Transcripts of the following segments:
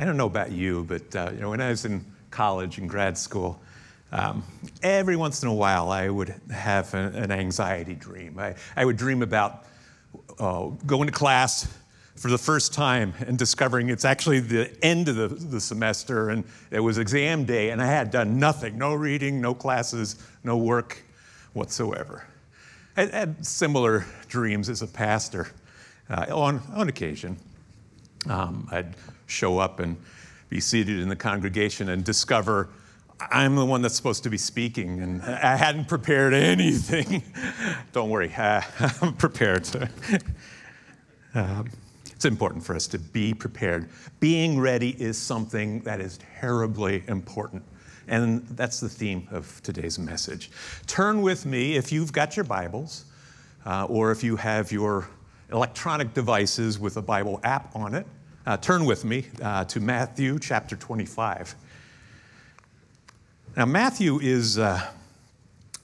I don't know about you, but uh, you know, when I was in college and grad school, um, every once in a while I would have an, an anxiety dream. I, I, would dream about uh, going to class for the first time and discovering it's actually the end of the, the semester and it was exam day and I had done nothing no reading, no classes, no work whatsoever. I had similar dreams as a pastor uh, on, on occasion. Um, I'd show up and be seated in the congregation and discover I'm the one that's supposed to be speaking, and I hadn't prepared anything. Don't worry, I'm prepared. uh, it's important for us to be prepared. Being ready is something that is terribly important. And that's the theme of today's message. Turn with me, if you've got your Bibles, uh, or if you have your electronic devices with a Bible app on it, uh, turn with me uh, to Matthew chapter 25. Now, Matthew is uh,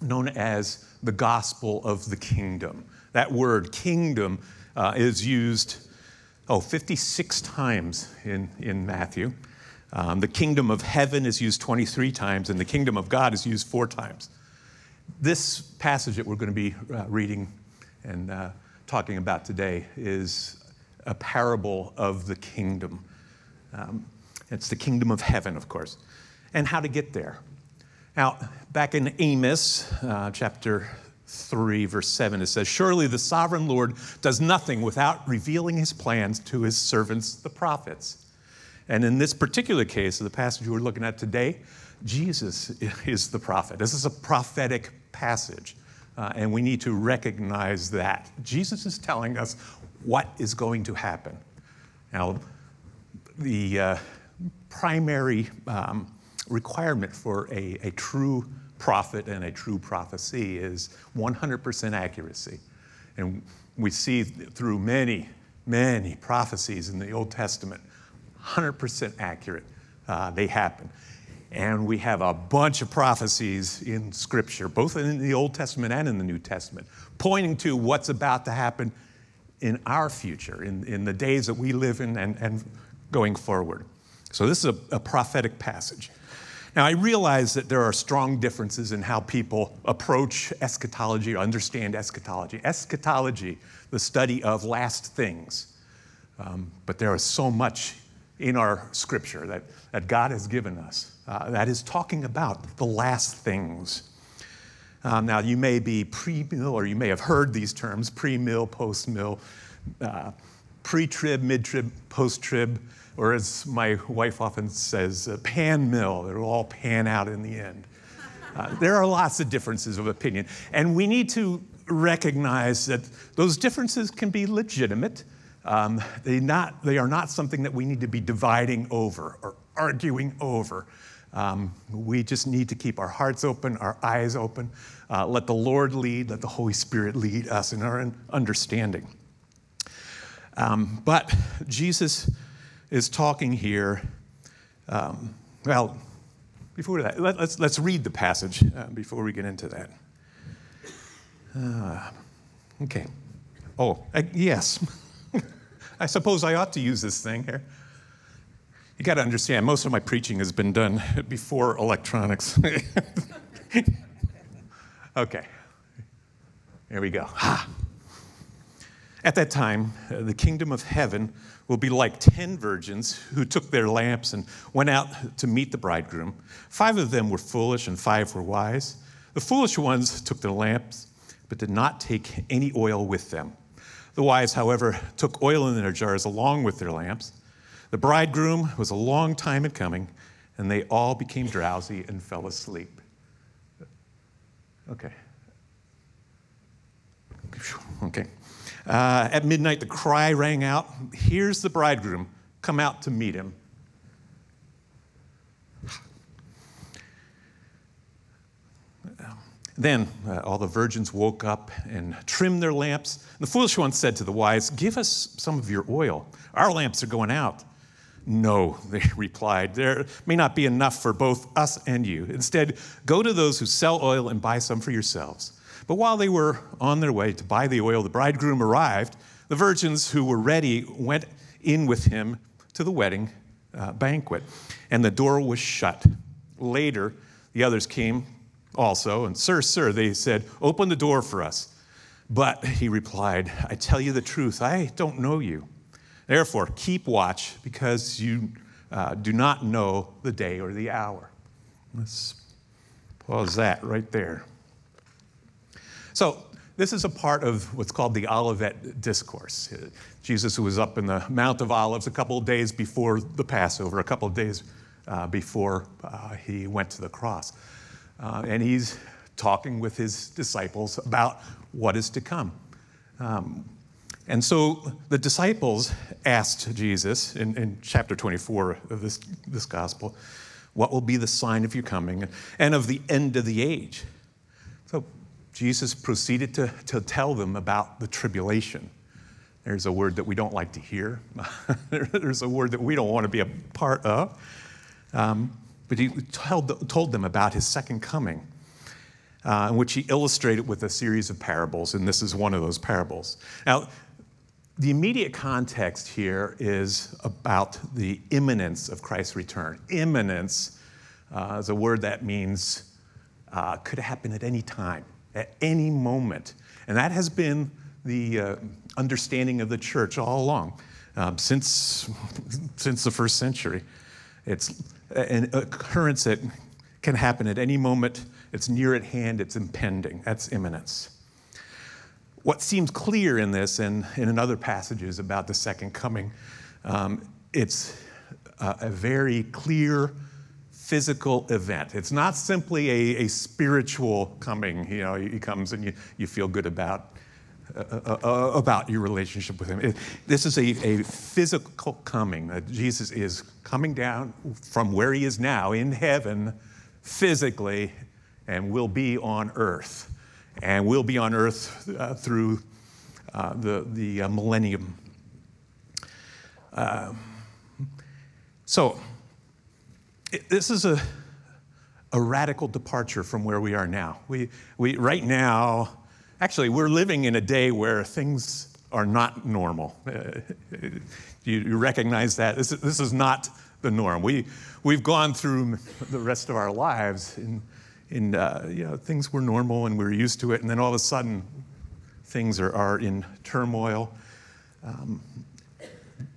known as the gospel of the kingdom. That word, kingdom, uh, is used, oh, 56 times in, in Matthew. Um, the kingdom of heaven is used 23 times, and the kingdom of God is used four times. This passage that we're going to be uh, reading and uh, talking about today is a parable of the kingdom. Um, it's the kingdom of heaven, of course, and how to get there. Now, back in Amos uh, chapter 3, verse 7, it says, Surely the sovereign Lord does nothing without revealing his plans to his servants, the prophets. And in this particular case of the passage we're looking at today, Jesus is the prophet. This is a prophetic passage, uh, and we need to recognize that. Jesus is telling us what is going to happen. Now, the uh, primary um, requirement for a, a true prophet and a true prophecy is 100% accuracy. And we see through many, many prophecies in the Old Testament, 100% accurate. Uh, they happen. And we have a bunch of prophecies in Scripture, both in the Old Testament and in the New Testament, pointing to what's about to happen in our future, in, in the days that we live in and, and going forward. So, this is a, a prophetic passage. Now, I realize that there are strong differences in how people approach eschatology or understand eschatology. Eschatology, the study of last things. Um, but there is so much in our scripture that, that God has given us uh, that is talking about the last things. Um, now, you may be pre mill, or you may have heard these terms pre mill, post mill, uh, pre trib, mid trib, post trib, or as my wife often says, uh, pan mill. It'll all pan out in the end. Uh, there are lots of differences of opinion, and we need to recognize that those differences can be legitimate. Um, they, not, they are not something that we need to be dividing over or arguing over. Um, we just need to keep our hearts open, our eyes open. Uh, let the Lord lead, let the Holy Spirit lead us in our understanding. Um, but Jesus is talking here. Um, well, before that, let, us let's, let's read the passage uh, before we get into that. Uh, okay. Oh, yes. I suppose I ought to use this thing here. You got to understand, most of my preaching has been done before electronics. okay. Here we go. Ha. At that time, uh, the kingdom of heaven will be like ten virgins who took their lamps and went out to meet the bridegroom. Five of them were foolish and five were wise. The foolish ones took their lamps, but did not take any oil with them. The wise, however, took oil in their jars along with their lamps. The bridegroom was a long time in coming, and they all became drowsy and fell asleep. Okay. Okay. Uh, at midnight, the cry rang out Here's the bridegroom, come out to meet him. Then uh, all the virgins woke up and trimmed their lamps. The foolish one said to the wise, Give us some of your oil. Our lamps are going out. No, they replied, there may not be enough for both us and you. Instead, go to those who sell oil and buy some for yourselves. But while they were on their way to buy the oil, the bridegroom arrived. The virgins who were ready went in with him to the wedding, uh, banquet, and the door was shut. Later, the others came also, and, Sir, sir, they said, Open the door for us. But he replied, I tell you the truth, I don't know you. Therefore, keep watch, because you uh, do not know the day or the hour. Let's pause that right there. So, this is a part of what's called the Olivet Discourse. Jesus who was up in the Mount of Olives a couple of days before the Passover, a couple of days uh, before uh, he went to the cross. Uh, and he's talking with his disciples about what is to come. Um, and so the disciples asked Jesus in, in, chapter 24 of this, this gospel, What will be the sign of your coming and of the end of the age? So Jesus proceeded to, to tell them about the tribulation. There's a word that we don't like to hear, there's a word that we don't want to be a part of. Um, but he told, told them about his second coming uh, in which he illustrated with a series of parables, and this is one of those parables. Now, the immediate context here is about the imminence of Christ's return. Imminence uh, is a word that means uh, could happen at any time, at any moment. And that has been the uh, understanding of the church all along, um, since, since the first century. It's an occurrence that can happen at any moment it's near at hand, it's impending. That's imminence. What seems clear in this and, in other passages about the second coming, um, it's a, a, very clear physical event. It's not simply a, a spiritual coming. You know, he comes and you, you feel good about uh, uh, uh, about your relationship with him. It, this is a, a physical coming. Uh, Jesus is coming down from where he is now in heaven physically and will be on earth. And we'll be on earth uh, through uh, the, the uh, millennium. Um, so, it, this is a, a radical departure from where we are now. We, we, right now, actually, we're living in a day where things are not normal. Uh, you, you, recognize that? This is, this is not the norm. We, we've gone through the rest of our lives in in, uh, you know, things were normal and we were used to it, and then all of a sudden, things are, are in turmoil. Um,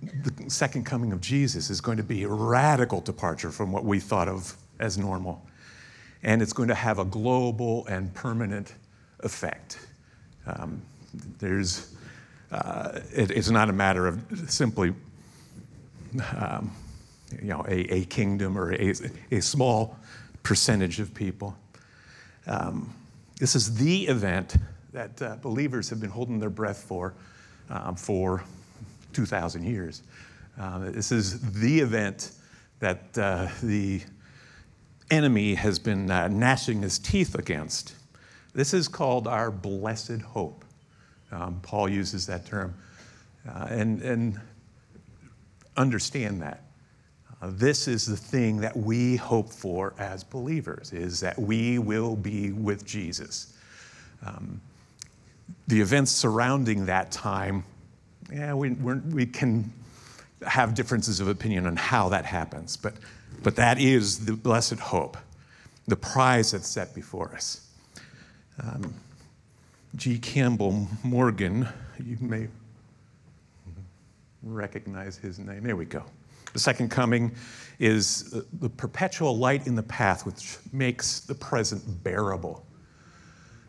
the second coming of Jesus is going to be a radical departure from what we thought of as normal. And it's going to have a global and permanent effect. Um, there's, uh, it, it's not a matter of simply, um, you know, a, a kingdom or a, a small percentage of people. Um, this is the event that uh, believers have been holding their breath for um, for 2,000 years. Uh, this is the event that uh, the enemy has been uh, gnashing his teeth against. This is called our blessed hope. Um, Paul uses that term. Uh, and, and understand that. This is the thing that we hope for as believers, is that we will be with Jesus. Um, the events surrounding that time, yeah, we, we can have differences of opinion on how that happens, but, but that is the blessed hope, the prize that's set before us. Um, G. Campbell Morgan, you may recognize his name. There we go. The second coming is the perpetual light in the path, which makes the present bearable.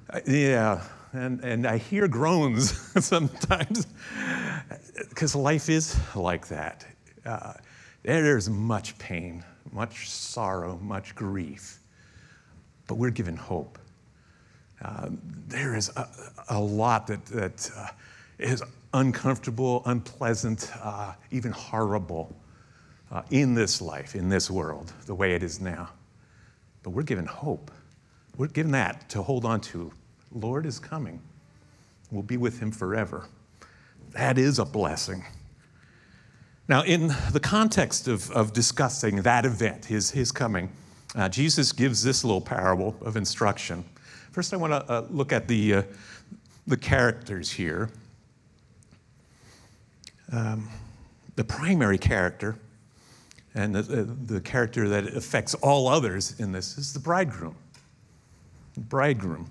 Uh, yeah, and, and I hear groans sometimes because life is like that. Uh, there's much pain, much sorrow, much grief, but we're given hope. Uh, there is a, a, lot that, that uh, is uncomfortable, unpleasant, uh, even horrible uh, in this life, in this world, the way it is now. But we're given hope. We're given that to hold on to. Lord is coming. We'll be with him forever. That is a blessing. Now, in the context of, of discussing that event, his, his coming, uh, Jesus gives this little parable of instruction. First, I want to uh, look at the, uh, the characters here. Um, the primary character And the, the character that affects all others in this is the bridegroom. The bridegroom.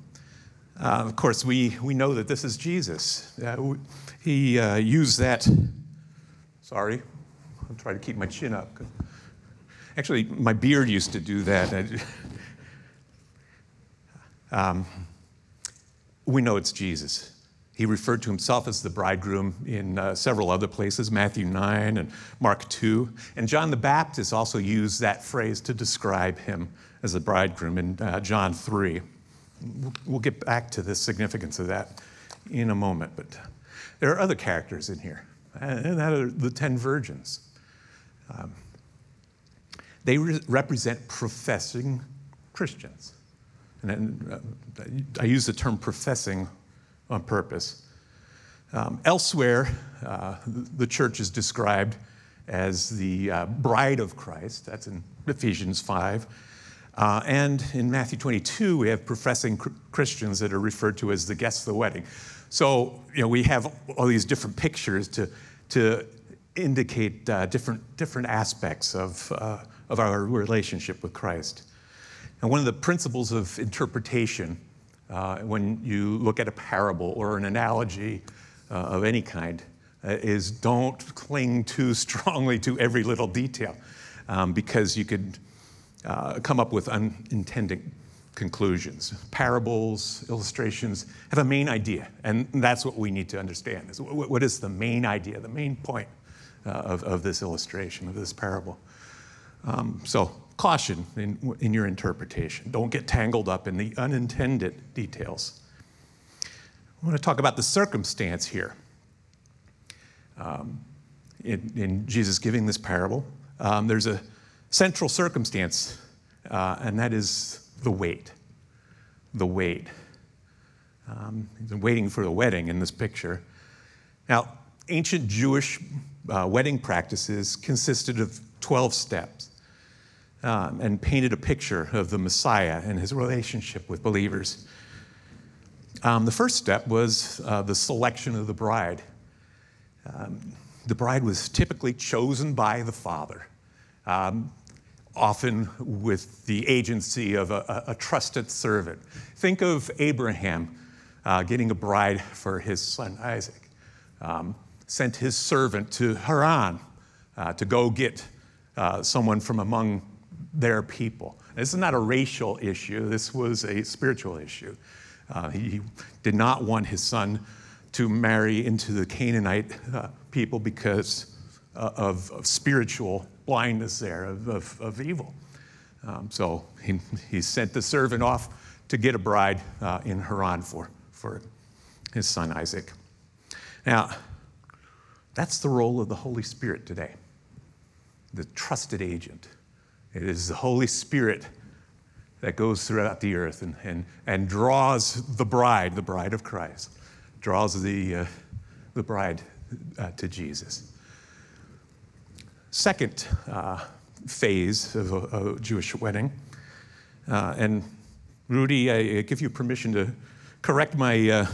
Uh, of course, we, we know that this is Jesus. Uh, he uh, used that. Sorry, I'll try to keep my chin up. Actually, my beard used to do that. Um, we know it's Jesus. He referred to himself as the bridegroom in uh, several other places, Matthew 9 and Mark 2. And John the Baptist also used that phrase to describe him as a bridegroom in uh, John 3. We'll get back to the significance of that in a moment, but there are other characters in here, and that are the 10 virgins. Um, they re- represent professing Christians. And uh, I use the term professing on purpose. Um, elsewhere, uh, the church is described as the uh, bride of Christ. That's in Ephesians 5. Uh, and in Matthew 22, we have professing Christians that are referred to as the guests of the wedding. So, you know, we have all these different pictures to, to indicate uh, different, different aspects of, uh, of our relationship with Christ. And one of the principles of interpretation uh, when you look at a parable or an analogy uh, of any kind uh, is don't cling too strongly to every little detail um, because you could uh, come up with unintended conclusions. Parables, illustrations have a main idea, and that's what we need to understand. Is what is the main idea, the main point uh, of, of this illustration, of this parable? Um, so caution in, in your interpretation. Don't get tangled up in the unintended details. I want to talk about the circumstance here. Um, in, in, Jesus giving this parable, um, there's a central circumstance, uh, and that is the wait. The wait. Um, he's waiting for the wedding in this picture. Now, ancient Jewish uh, wedding practices consisted of 12 steps um, and painted a picture of the Messiah and his relationship with believers. Um, the first step was uh, the selection of the bride. Um, the bride was typically chosen by the father, um, often with the agency of a, a, trusted servant. Think of Abraham uh, getting a bride for his son Isaac, um, sent his servant to Haran uh, to go get uh, someone from among their people. This is not a racial issue, this was a spiritual issue. Uh, he did not want his son to marry into the Canaanite uh, people because uh, of, of, spiritual blindness there, of, of, of evil. Um, so he, he sent the servant off to get a bride uh, in Haran for, for his son Isaac. Now, that's the role of the Holy Spirit today, the trusted agent. It is the Holy Spirit that goes throughout the earth and, and, and draws the bride, the bride of Christ, draws the, uh, the bride uh, to Jesus. Second uh, phase of a, a, Jewish wedding, uh, and Rudy, I give you permission to correct my uh,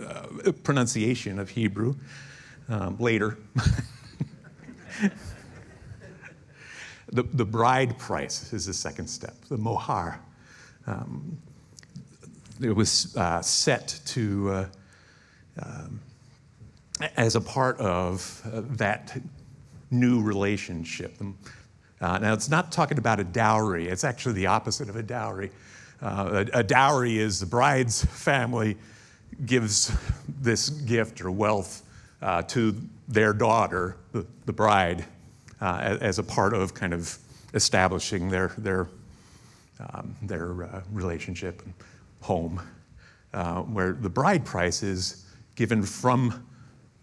uh, pronunciation of Hebrew um, later. The, the bride price is the second step, the mohar. Um, it was uh, set to, uh, um, as a part of uh, that new relationship. Uh, now, it's not talking about a dowry, it's actually the opposite of a dowry. Uh, a, a, dowry is the bride's family gives this gift or wealth uh, to their daughter, the, the bride, uh, as a part of kind of establishing their, their, um, their uh, relationship and home, uh, where the bride price is given from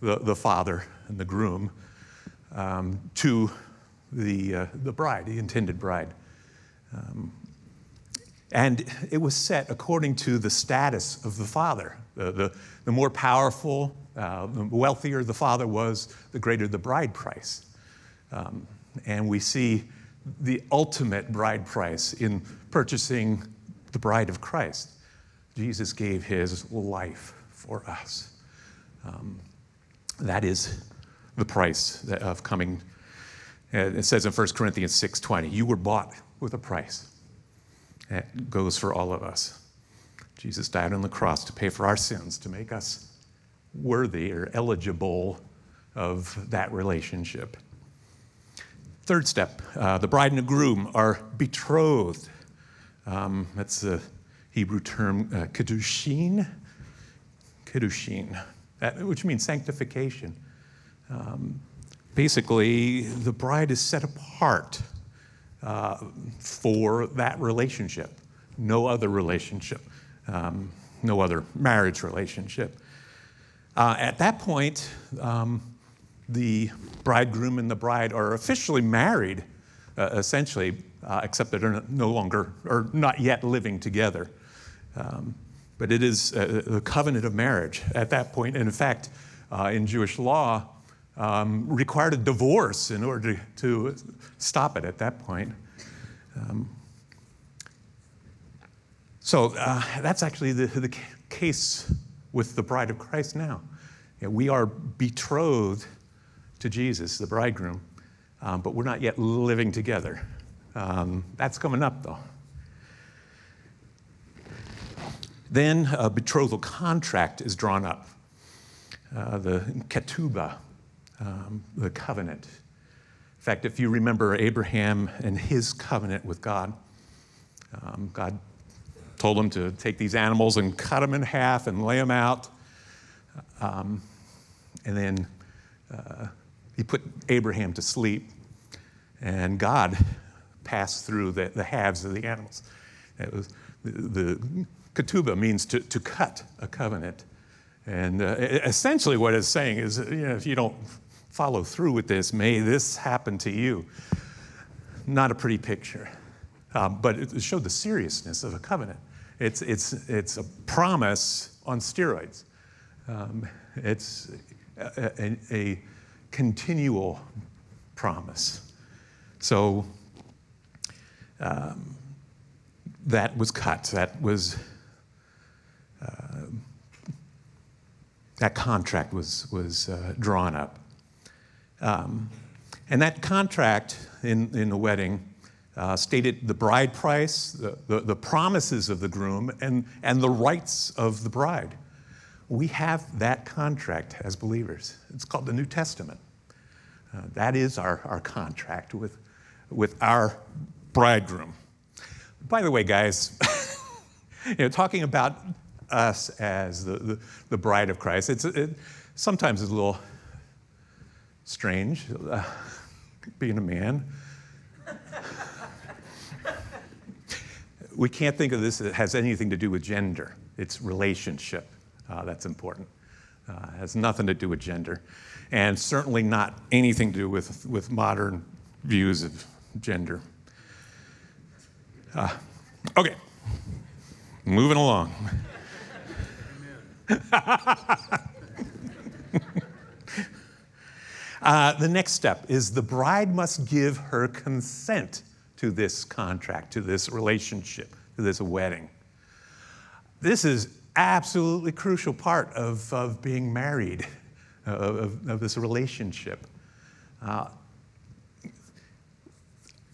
the, the father and the groom um, to the, uh, the bride, the intended bride. Um, and it was set according to the status of the father. The, the, the more powerful, uh, the wealthier the father was, the greater the bride price. Um, and we see the ultimate bride price in purchasing the bride of Christ. Jesus gave his life for us. Um, that is the price of coming It says in 1 Corinthians 6:20, you were bought with a price. That goes for all of us. Jesus died on the cross to pay for our sins, to make us worthy or eligible of that relationship. Third step uh, the bride and the groom are betrothed. Um, that's the Hebrew term uh, kedushin, kedushin, that, which means sanctification. Um, basically, the bride is set apart uh, for that relationship, no other relationship, um, no other marriage relationship. Uh, at that point, um, the bridegroom and the bride are officially married, uh, essentially, uh, except that they're no longer or not yet living together. Um, but it is uh, the covenant of marriage at that point. And in fact, uh, in Jewish law, um, required a divorce in order to, to stop it at that point. Um, so uh, that's actually the, the case with the bride of Christ now. We are betrothed to Jesus, the bridegroom, um, but we're not yet living together. Um, that's coming up, though. Then a betrothal contract is drawn up, uh, the ketubah, um, the covenant. In fact, if you remember Abraham and his covenant with God, um, God told him to take these animals and cut them in half and lay them out. Um, and then uh, he put Abraham to sleep, and God passed through the, the halves of the animals. It was, the, the ketubah means to, to cut a covenant. And uh, essentially, what it's saying is, you know, if you don't follow through with this, may this happen to you. Not a pretty picture, um, but it showed the seriousness of a covenant. It's, it's, it's a promise on steroids. Um, it's a, a, a, continual promise. So um, that was cut. That was uh, that contract was was uh, drawn up. Um, and that contract in, in the wedding uh, stated the bride price, the, the, the, promises of the groom, and, and the rights of the bride. We have that contract as believers. It's called the New Testament. Uh, that is our, our contract with, with our bridegroom. By the way, guys, you know, talking about us as the, the, the bride of Christ, it's, it, sometimes it's a little strange, uh, being a man. we can't think of this as anything to do with gender. It's relationship. Uh, that's important. Uh, has nothing to do with gender, and certainly not anything to do with, with modern views of gender. Uh, okay, moving along. Uh, the next step is the bride must give her consent to this contract, to this relationship, to this wedding. This is absolutely crucial part of, of being married, of, of, this relationship. Uh,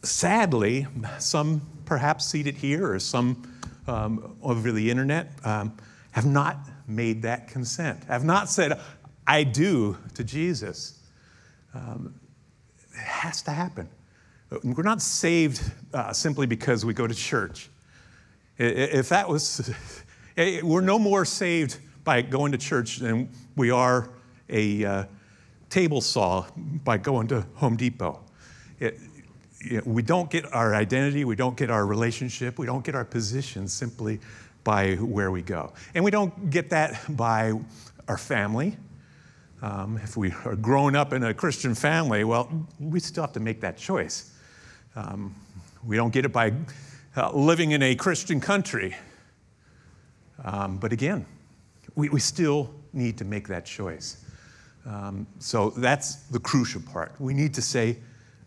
sadly, some perhaps seated here or some um, over the internet um, have not made that consent, have not said, I do to Jesus. Um, it has to happen. We're not saved uh, simply because we go to church. If that was, we're no more saved by going to church than we are a uh, table saw by going to Home Depot. It, we don't get our identity, we don't get our relationship, we don't get our position simply by where we go. And we don't get that by our family, um, if we are growing up in a Christian family, well, we still have to make that choice. Um, we don't get it by uh, living in a Christian country. Um, but again, we, we still need to make that choice. Um, so that's the crucial part. We need to say,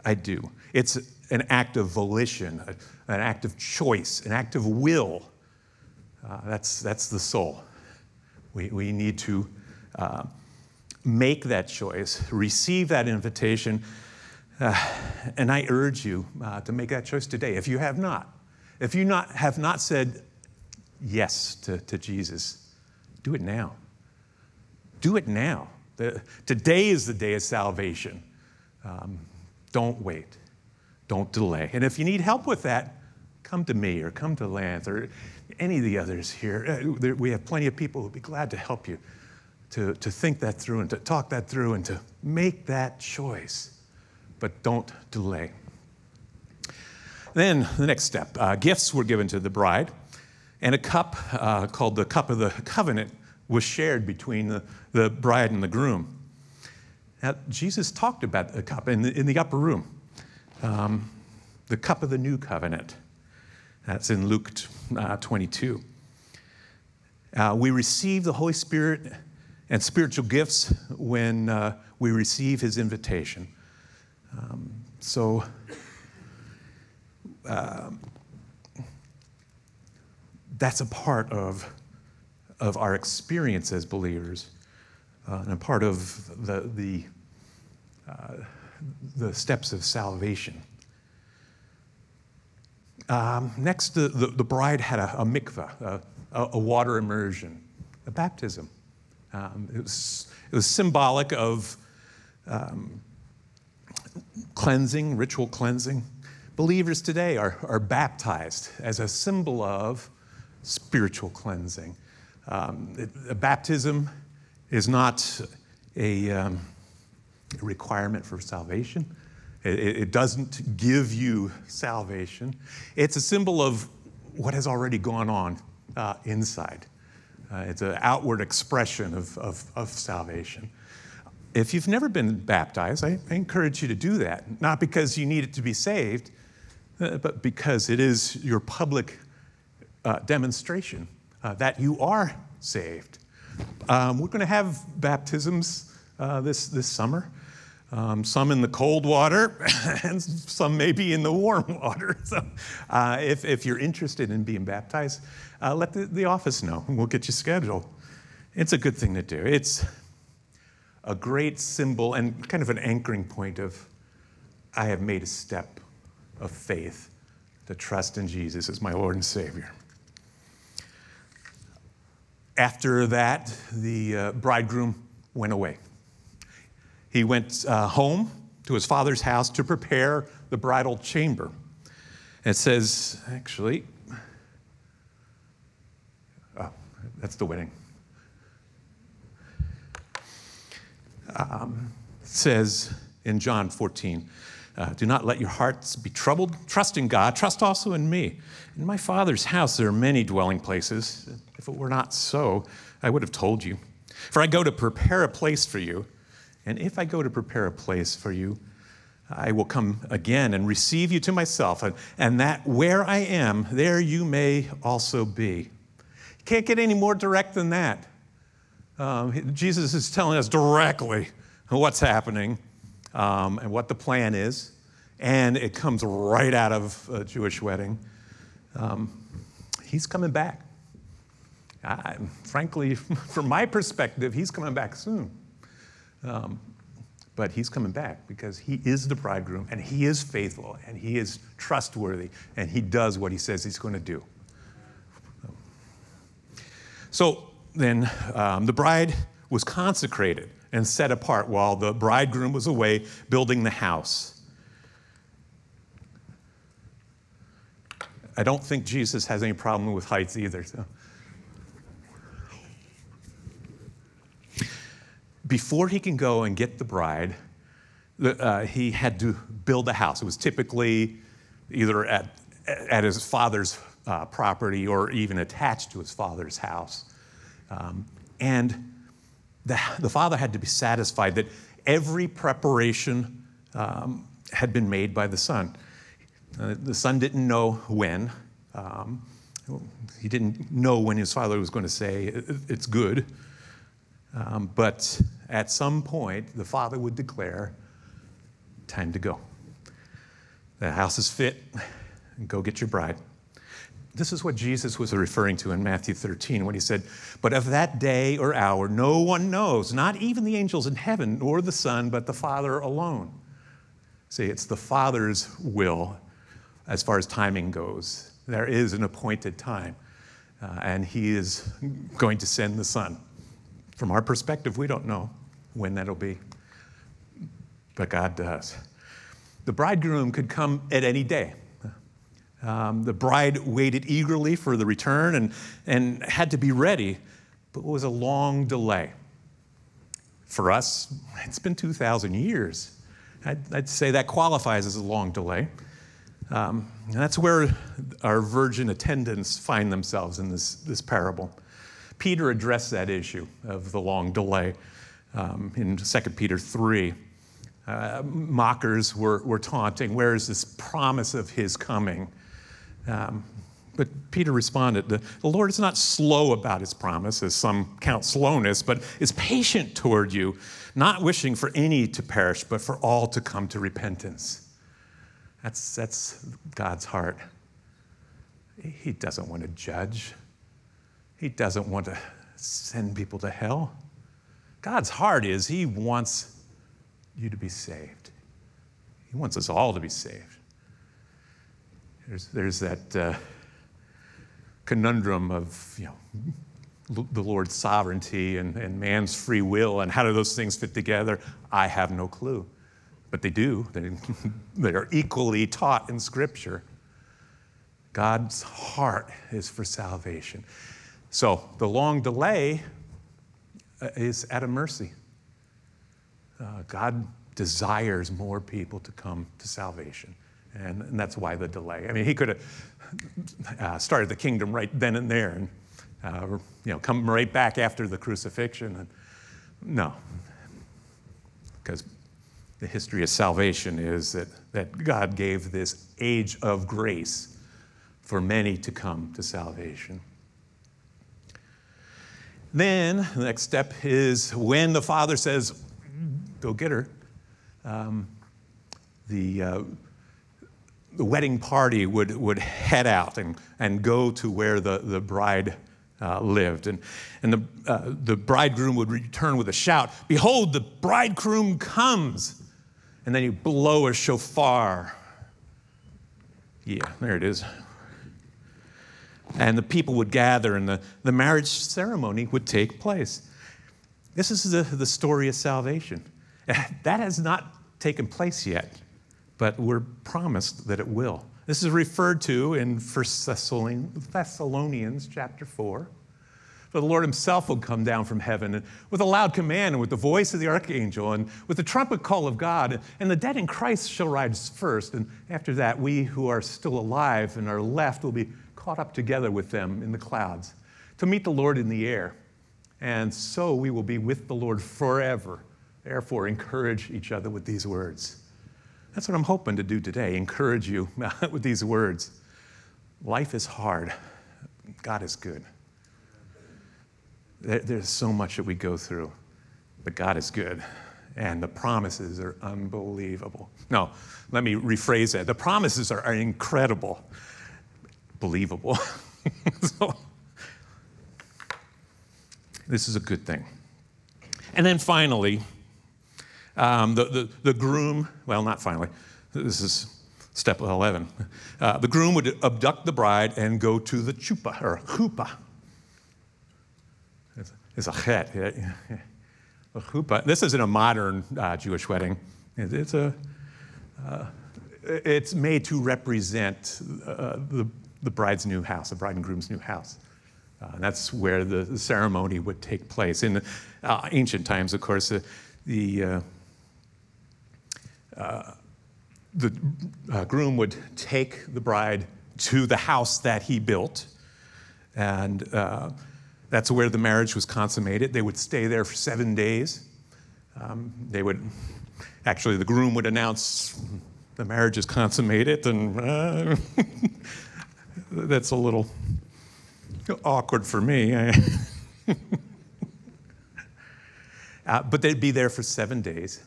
I do. It's an act of volition, an act of choice, an act of will. Uh, that's, that's the soul. We, we need to. Uh, make that choice, receive that invitation, Uh, and I urge you uh, to make that choice today. If you have not, if you not, have not said yes to, to Jesus, do it now. Do it now. The, today is the day of salvation. Um, don't wait. Don't delay. And if you need help with that, come to me or come to Lance or any of the others here. Uh, we have plenty of people who'd be glad to help you to, to think that through and to talk that through and to make that choice. But don't delay. Then the next step uh, gifts were given to the bride, and a cup uh, called the cup of the covenant was shared between the, the bride and the groom. Now, Jesus talked about the cup in the, in the upper room, um, the cup of the new covenant. That's in Luke uh, 22. Uh, we receive the Holy Spirit and spiritual gifts when uh, we receive his invitation. Um, so, uh, that's a part of, of our experience as believers uh, and a part of the, the, uh, the steps of salvation. Um, next, the, the, the, bride had a, a mikvah, a, a, water immersion, a baptism. Um, it, was, it was symbolic of um, cleansing, ritual cleansing. Believers today are, are baptized as a symbol of spiritual cleansing. Um, it, a baptism is not a, um, requirement for salvation. It, it, doesn't give you salvation. It's a symbol of what has already gone on uh, inside. Uh, it's an outward expression of, of, of, salvation. If you've never been baptized, I, I, encourage you to do that, not because you need it to be saved, uh, but because it is your public uh, demonstration uh, that you are saved. Um, we're going to have baptisms uh, this, this summer. Um, some in the cold water, and some maybe in the warm water. So, uh, if, if you're interested in being baptized, uh, let the, the office know, and we'll get you scheduled. It's a good thing to do. It's a great symbol and kind of an anchoring point of I have made a step of faith to trust in Jesus as my Lord and Savior. After that, the uh, bridegroom went away. He went uh, home to his father's house to prepare the bridal chamber. it says, actually, oh, that's the wedding. Um, says in John 14, uh, do not let your hearts be troubled. Trust in God. Trust also in me. In my Father's house there are many dwelling places. If it were not so, I would have told you. For I go to prepare a place for you. And if I go to prepare a place for you, I will come again and receive you to myself, and, and that where I am, there you may also be. Can't get any more direct than that. Um, Jesus is telling us directly what's happening um, and what the plan is, and it comes right out of a Jewish wedding. Um, he's coming back. I, frankly, from my perspective, he's coming back soon. Um, but he's coming back because he is the bridegroom and he is faithful and he is trustworthy and he does what he says he's going to do. So then um, the bride was consecrated and set apart while the bridegroom was away building the house. I don't think Jesus has any problem with heights either. So. before he can go and get the bride, uh, he had to build a house. It was typically either at, at his father's uh, property or even attached to his father's house. Um, and the, the father had to be satisfied that every preparation um, had been made by the son. Uh, the son didn't know when. Um, he didn't know when his father was going to say, It's good. Um, but at some point, the father would declare, Time to go. The house is fit, go get your bride. This is what Jesus was referring to in Matthew 13 when he said, But of that day or hour, no one knows, not even the angels in heaven, nor the Son, but the Father alone. See, it's the Father's will as far as timing goes. There is an appointed time, uh, and He is going to send the Son. From our perspective, we don't know when that'll be, but God does. The bridegroom could come at any day. Um, the bride waited eagerly for the return and, and had to be ready, but it was a long delay. For us, it's been 2,000 years. I'd, I'd, say that qualifies as a long delay. Um, that's where our virgin attendants find themselves in this, this parable. Peter addressed that issue of the long delay um, in 2 Peter 3. Uh, mockers were, were taunting, Where is this promise of his coming? Um, but Peter responded, the, the Lord is not slow about his promise, as some count slowness, but is patient toward you, not wishing for any to perish, but for all to come to repentance. That's, that's God's heart. He doesn't want to judge, He doesn't want to send people to hell. God's heart is He wants you to be saved, He wants us all to be saved. There's, there's that uh, conundrum of, you know, the Lord's sovereignty and, and man's free will, and how do those things fit together? I have no clue. But they do. They, they are equally taught in Scripture. God's heart is for salvation. So the long delay uh, is at a mercy. Uh, God desires more people to come to salvation. And, and that's why the delay. I mean, he could have uh, started the kingdom right then and there and uh, you know, come right back after the crucifixion. And, no, because the history of salvation is that, that God gave this age of grace for many to come to salvation. Then the next step is when the father says, Go get her, um, the, uh, the wedding party would, would head out and, and go to where the, the bride uh, lived. And, and the, uh, the bridegroom would return with a shout Behold, the bridegroom comes! And then you blow a shofar. Yeah, there it is. And the people would gather, and the, the marriage ceremony would take place. This is the, the story of salvation. That has not taken place yet but we're promised that it will. This is referred to in 1 Thessalonians chapter 4. For the Lord himself will come down from heaven with a loud command and with the voice of the archangel and with the trumpet call of God, and the dead in Christ shall rise first. And after that, we who are still alive and are left will be caught up together with them in the clouds to meet the Lord in the air. And so we will be with the Lord forever. Therefore, encourage each other with these words. That's what I'm hoping to do today encourage you with these words. Life is hard, God is good. There's so much that we go through, but God is good, and the promises are unbelievable. No, let me rephrase that. The promises are, are incredible, believable. so, this is a good thing. And then finally, um, the, the, the groom, well, not finally, this is step 11. Uh, the groom would abduct the bride and go to the chupa or chupa. It's, a chet. A chupa. This isn't a modern uh, Jewish wedding. It's a. Uh, it's made to represent uh, the, the bride's new house, the bride and groom's new house. Uh, and that's where the, the, ceremony would take place. In uh, ancient times, of course, the the uh, groom would take the bride to the house that he built, and uh, that's where the marriage was consummated. They would stay there for seven days. Um, they would, actually, the groom would announce the marriage is consummated, and uh, that's a little awkward for me. uh, but they'd be there for seven days.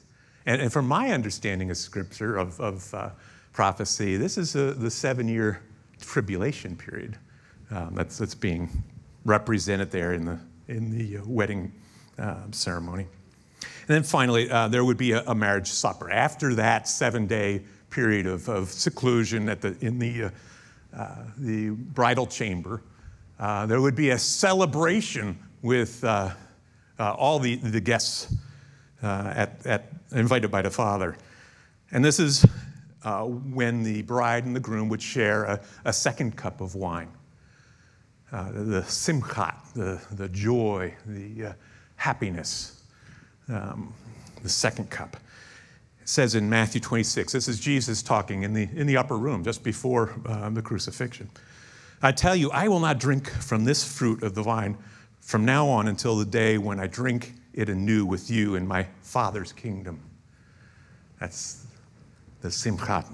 And, and from my understanding of scripture, of, of uh, prophecy, this is a, the seven year tribulation period um, that's, that's being represented there in the, in the uh, wedding uh, ceremony. And then finally, uh, there would be a, a, marriage supper. After that seven day period of, of seclusion at the, in the, uh, uh, the bridal chamber, uh, there would be a celebration with uh, uh, all the, the guests at, at, invited by the father. And this is when the bride and the groom would share a, a second cup of wine. the simchat, the, the joy, the happiness, um, the second cup. It says in Matthew 26, this is Jesus talking in the, in the upper room just before uh, the crucifixion. I tell you, I will not drink from this fruit of the vine from now on until the day when I drink it anew with you in my Father's kingdom. That's the simchat,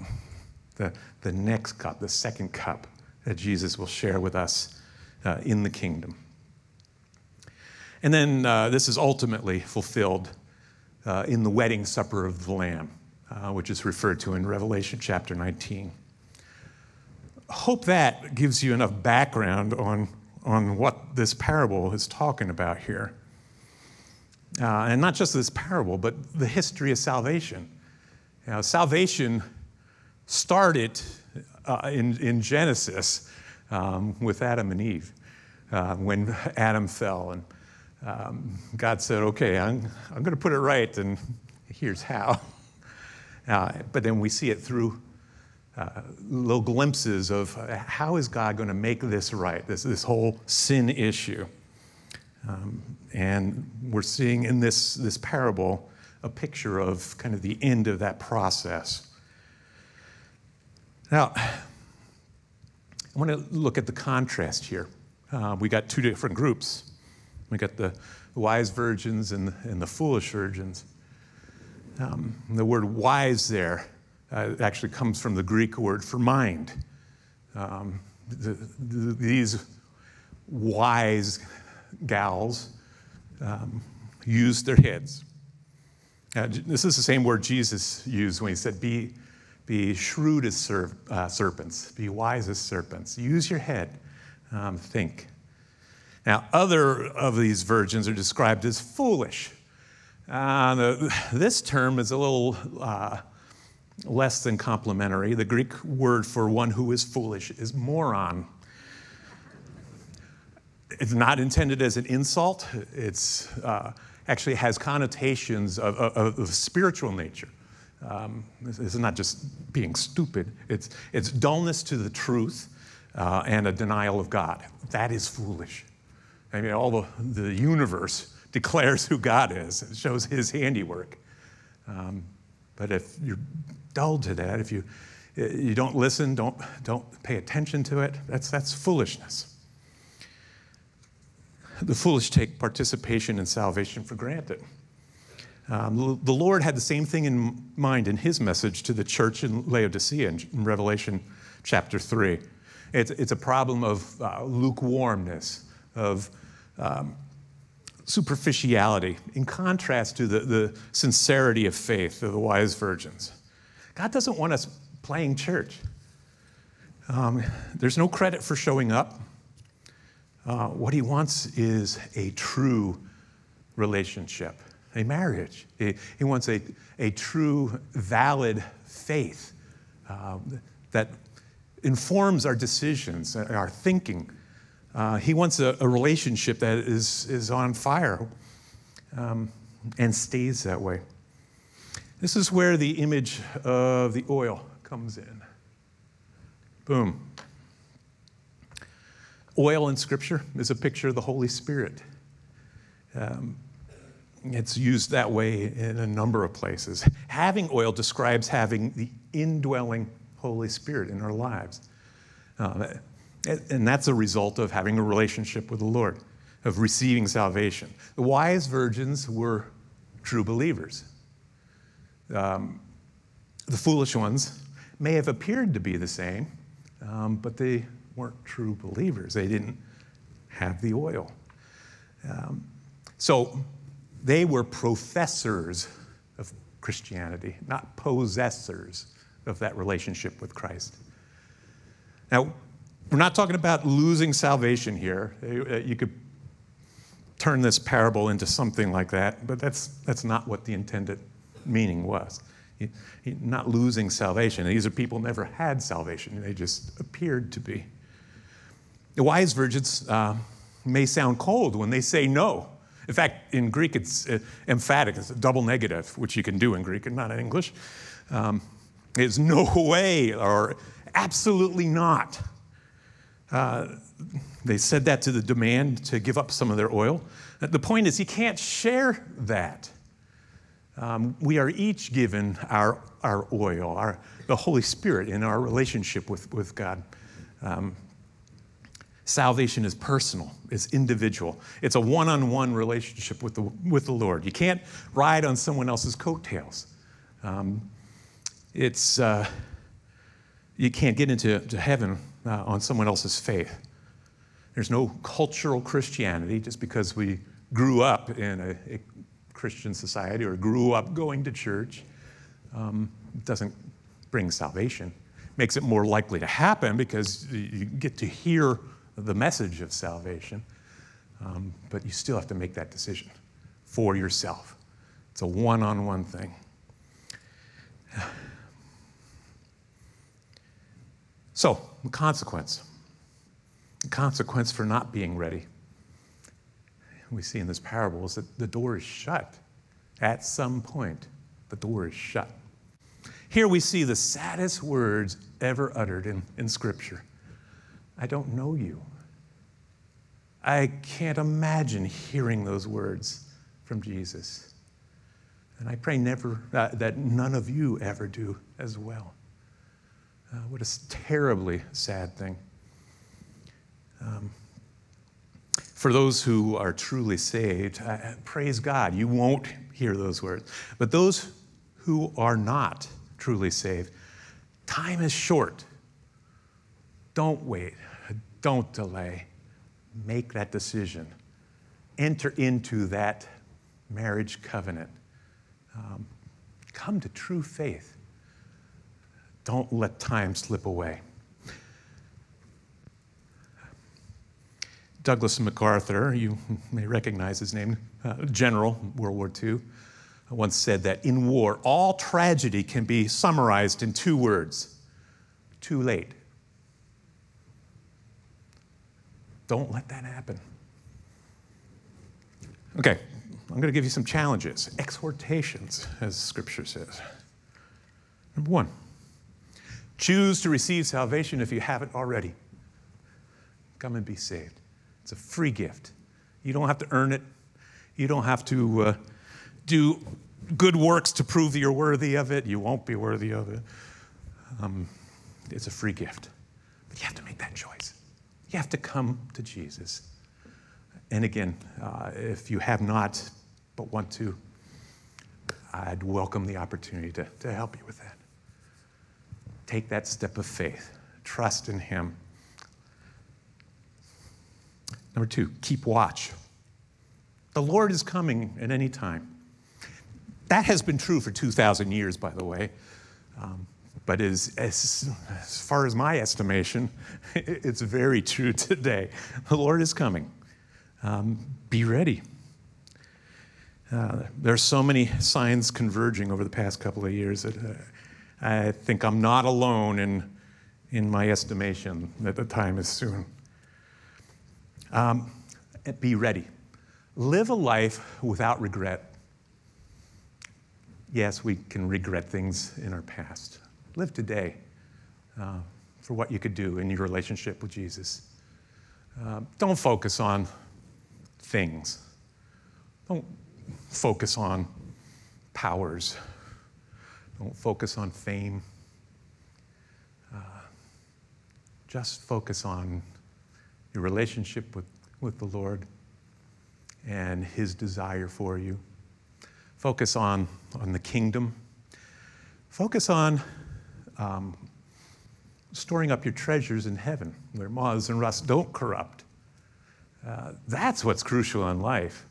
the, the next cup, the second cup that Jesus will share with us uh, in the kingdom. And then uh, this is ultimately fulfilled uh, in the wedding supper of the Lamb, uh, which is referred to in Revelation chapter 19 hope that gives you enough background on, on what this parable is talking about here. Uh, and not just this parable, but the history of salvation. You know, salvation started uh, in, in Genesis um, with Adam and Eve uh, when Adam fell. And um, God said, Okay, I'm, I'm going to put it right, and here's how. Uh, but then we see it through uh, little glimpses of uh, how is God going to make this right, this, this whole sin issue. Um, and we're seeing in this, this parable a picture of kind of the end of that process. Now, I want to look at the contrast here. Uh, we got two different groups. We got the wise virgins and, and the foolish virgins. Um, the word wise there uh, actually comes from the Greek word for mind. Um, the, the, these wise gals um, used their heads. Uh, this is the same word Jesus used when he said, Be, be shrewd as ser- uh, serpents, be wise as serpents. Use your head, um, think. Now, other of these virgins are described as foolish. Uh, the, this term is a little uh, less than complimentary. The Greek word for one who is foolish is moron. It's not intended as an insult. It's uh, actually has connotations of, of, of spiritual nature. Um, this, is not just being stupid. It's, it's dullness to the truth uh, and a denial of God. That is foolish. I mean, all the, the universe declares who God is. It shows his handiwork. Um, but if you're dull to that, if you, you don't listen, don't, don't pay attention to it, that's, that's foolishness. The foolish take participation in salvation for granted. Um, the Lord had the same thing in mind in his message to the church in Laodicea in, Revelation chapter 3. It's, it's a problem of uh, lukewarmness, of um, superficiality, in contrast to the, the sincerity of faith of the wise virgins. God doesn't want us playing church. Um, there's no credit for showing up. Uh, what he wants is a true relationship, a marriage. He, he wants a, a true, valid faith uh, that informs our decisions, our thinking. Uh, he wants a, a, relationship that is, is on fire um, and stays that way. This is where the image of the oil comes in. Boom. Oil in Scripture is a picture of the Holy Spirit. Um, it's used that way in a number of places. Having oil describes having the indwelling Holy Spirit in our lives. Uh, and that's a result of having a relationship with the Lord, of receiving salvation. The wise virgins were true believers. Um, the foolish ones may have appeared to be the same, um, but they weren't true believers. They didn't have the oil. Um, so they were professors of Christianity, not possessors of that relationship with Christ. Now, we're not talking about losing salvation here. Uh, you could turn this parable into something like that, but that's, that's not what the intended meaning was. Not losing salvation. These are people never had salvation, they just appeared to be. The wise virgins uh, may sound cold when they say no. In fact, in Greek, it's uh, emphatic, it's a double negative, which you can do in Greek and not in English. Um, it's no way or absolutely not. Uh, they said that to the demand to give up some of their oil. The point is, you can't share that. Um, we are each given our, our oil, our, the Holy Spirit in our relationship with, with God. Um, salvation is personal, it's individual. It's a one on one relationship with the, with the Lord. You can't ride on someone else's coattails. Um, it's, uh, you can't get into to heaven uh, on someone else's faith. There's no cultural Christianity just because we grew up in a, a Christian society or grew up going to church. Um, doesn't bring salvation. Makes it more likely to happen because you get to hear the message of salvation, um, but you still have to make that decision for yourself. It's a one on one thing. So, the consequence. The consequence for not being ready. We see in this parable is that the door is shut. At some point, the door is shut. Here we see the saddest words ever uttered in, in Scripture I don't know you. I can't imagine hearing those words from Jesus. And I pray never uh, that none of you ever do as well. Uh, what a terribly sad thing. Um, for those who are truly saved, uh, praise God, you won't hear those words. But those who are not truly saved, time is short. Don't wait, don't delay. Make that decision. Enter into that marriage covenant. Um, come to true faith. Don't let time slip away. Douglas MacArthur, you may recognize his name, uh, General, World War II, once said that in war, all tragedy can be summarized in two words too late. Don't let that happen. Okay, I'm going to give you some challenges, exhortations, as Scripture says. Number one, Choose to receive salvation if you haven't already. Come and be saved. It's a free gift. You don't have to earn it, you don't have to uh, do good works to prove that you're worthy of it. You won't be worthy of it. Um, it's a free gift. But you have to make that choice. You have to come to Jesus. And again, uh, if you have not but want to, I'd welcome the opportunity to, to help you with that. Take that step of faith, trust in Him. Number two, keep watch. The Lord is coming at any time. That has been true for 2,000 years, by the way. Um, but is, as, as far as my estimation, it's very true today. The Lord is coming. Um, be ready. Uh, there are so many signs converging over the past couple of years that uh, I think I'm not alone in, in my estimation that the time is soon. Um, be ready. Live a life without regret. Yes, we can regret things in our past. Live today uh, for what you could do in your relationship with Jesus. Uh, don't focus on things. Don't focus on powers don't focus on fame. Uh, just focus on your relationship with, with the Lord and His desire for you. Focus on, on the kingdom. Focus on um, storing up your treasures in heaven where moths and rust don't corrupt. Uh, that's what's crucial in life.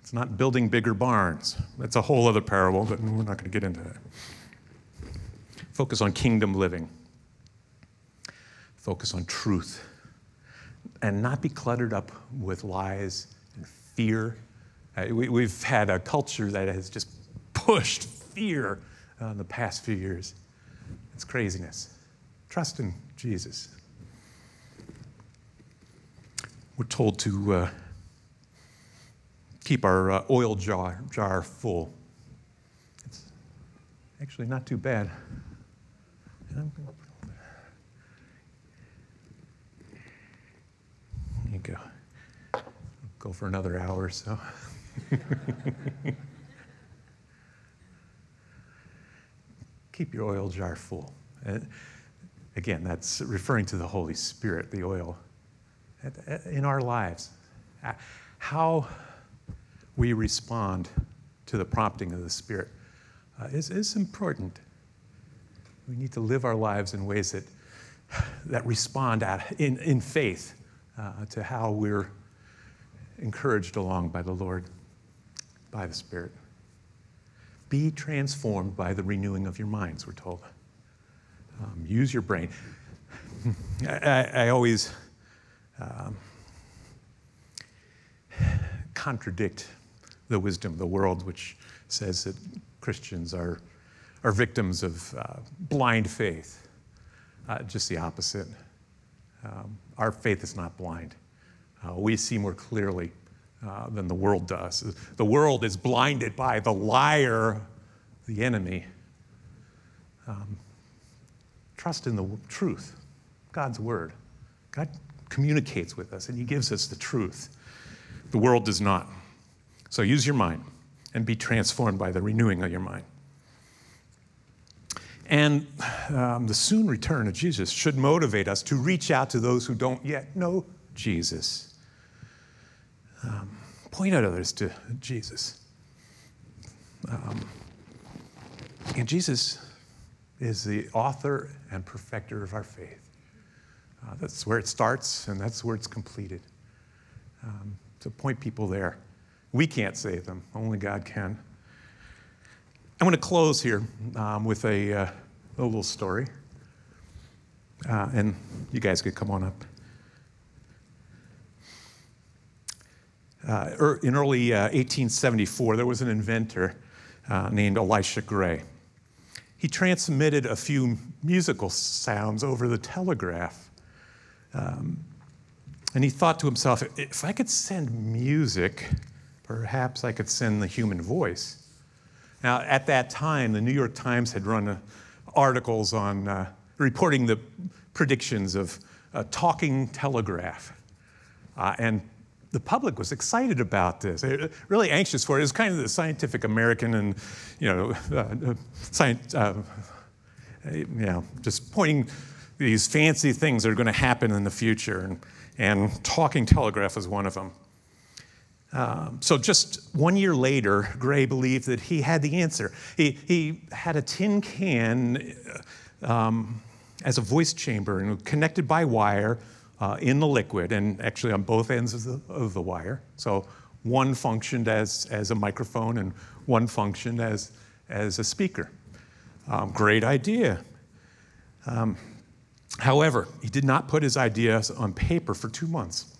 It's not building bigger barns. That's a whole other parable, but we're not going to get into that. Focus on kingdom living. Focus on truth. And not be cluttered up with lies and fear. Uh, we, have had a culture that has just pushed fear uh, in the past few years. It's craziness. Trust in Jesus. We're told to uh, keep our uh, oil jar, jar full. It's actually not too bad. There you go. Go for another hour or so. keep your oil jar full. And again, that's referring to the Holy Spirit, the oil in our lives. How we respond to the prompting of the Spirit uh, is, is important. We need to live our lives in ways that, that respond at, in, in faith uh, to how we're encouraged along by the Lord, by the Spirit. Be transformed by the renewing of your minds, we're told. Um, use your brain. I, I always um, contradict the wisdom of the world, which says that Christians are, are victims of uh, blind faith. Uh, just the opposite. Um, our faith is not blind. Uh, we see more clearly uh, than the world does. The world is blinded by the liar, the enemy. Um, trust in the truth, God's word. God communicates with us and He gives us the truth. The world does not. So use your mind and be transformed by the renewing of your mind. And um, the soon return of Jesus should motivate us to reach out to those who don't yet know Jesus. Um, point out others to Jesus. Um, and Jesus is the author and perfecter of our faith. Uh, that's where it starts and that's where it's completed. Um, to point people there. We can't save them, only God can. I'm going to close here um, with a, uh, a, little story. Uh, and you guys could come on up. Uh, er, in early 1874, uh, there was an inventor uh, named Elisha Gray. He transmitted a few musical sounds over the telegraph. Um, and he thought to himself, if I could send music perhaps I could send the human voice. Now, at that time, the New York Times had run uh, articles on uh, reporting the predictions of a talking telegraph. Uh, and the public was excited about this, really anxious for it. It was kind of the Scientific American and, you know, uh, uh science, uh, you know, just pointing these fancy things that are going to happen in the future. And, and talking telegraph was one of them. Um, so just one year later, Gray believed that he had the answer. He, he had a tin can um, as a voice chamber and connected by wire uh, in the liquid and actually on both ends of the, of the wire. So one functioned as, as a microphone and one functioned as, as a speaker. Um, great idea. Um, however, he did not put his ideas on paper for two months.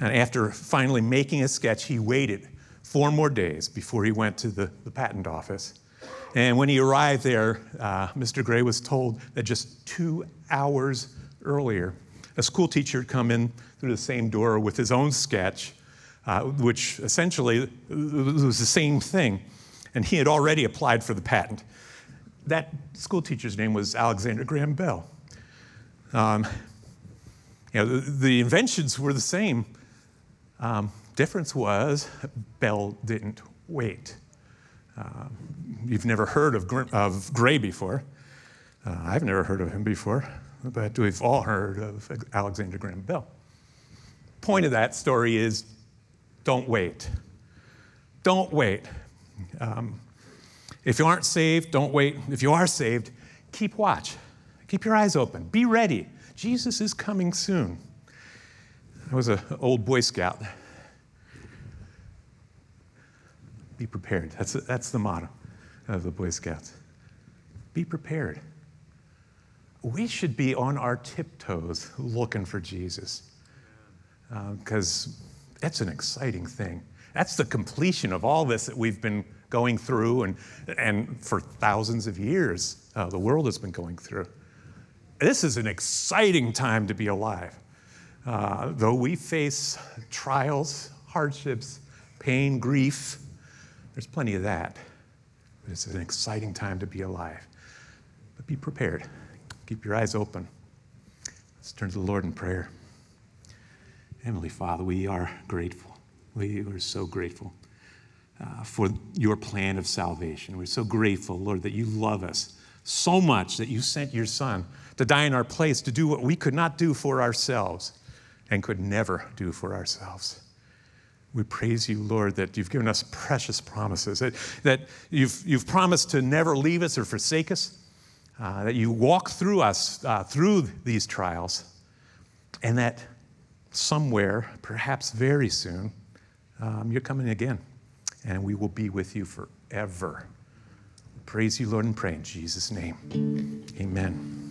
And after finally making a sketch, he waited four more days before he went to the, the patent office. And when he arrived there, uh, Mr. Gray was told that just two hours earlier, a school teacher had come in through the same door with his own sketch, uh, which essentially was the same thing. And he had already applied for the patent. That school teacher's name was Alexander Graham Bell. Um, you know, the, the inventions were the same, um, difference was Bell didn't wait. Uh, you've never heard of, of Gray before. Uh, I've never heard of him before, but we've all heard of Alexander Graham Bell. Point of that story is don't wait. Don't wait. Um, if you aren't saved, don't wait. If you are saved, keep watch. Keep your eyes open. Be ready. Jesus is coming soon. I was an old Boy Scout. Be prepared. That's, that's the motto of the Boy Scouts. Be prepared. We should be on our tiptoes looking for Jesus because uh, that's an exciting thing. That's the completion of all this that we've been going through and, and for thousands of years uh, the world has been going through. This is an exciting time to be alive. Uh, though we face trials, hardships, pain, grief, there's plenty of that. But it's an exciting time to be alive. But be prepared. Keep your eyes open. Let's turn to the Lord in prayer. Heavenly Father, we are grateful. We are so grateful uh, for your plan of salvation. We're so grateful, Lord, that you love us so much that you sent your Son to die in our place to do what we could not do for ourselves and could never do for ourselves. We praise you, Lord, that you've given us precious promises, that, that you've, you've promised to never leave us or forsake us, uh, that you walk through us uh, through these trials, and that somewhere, perhaps very soon, um, you're coming again, and we will be with you forever. Praise you, Lord, and pray in Jesus' name. Amen.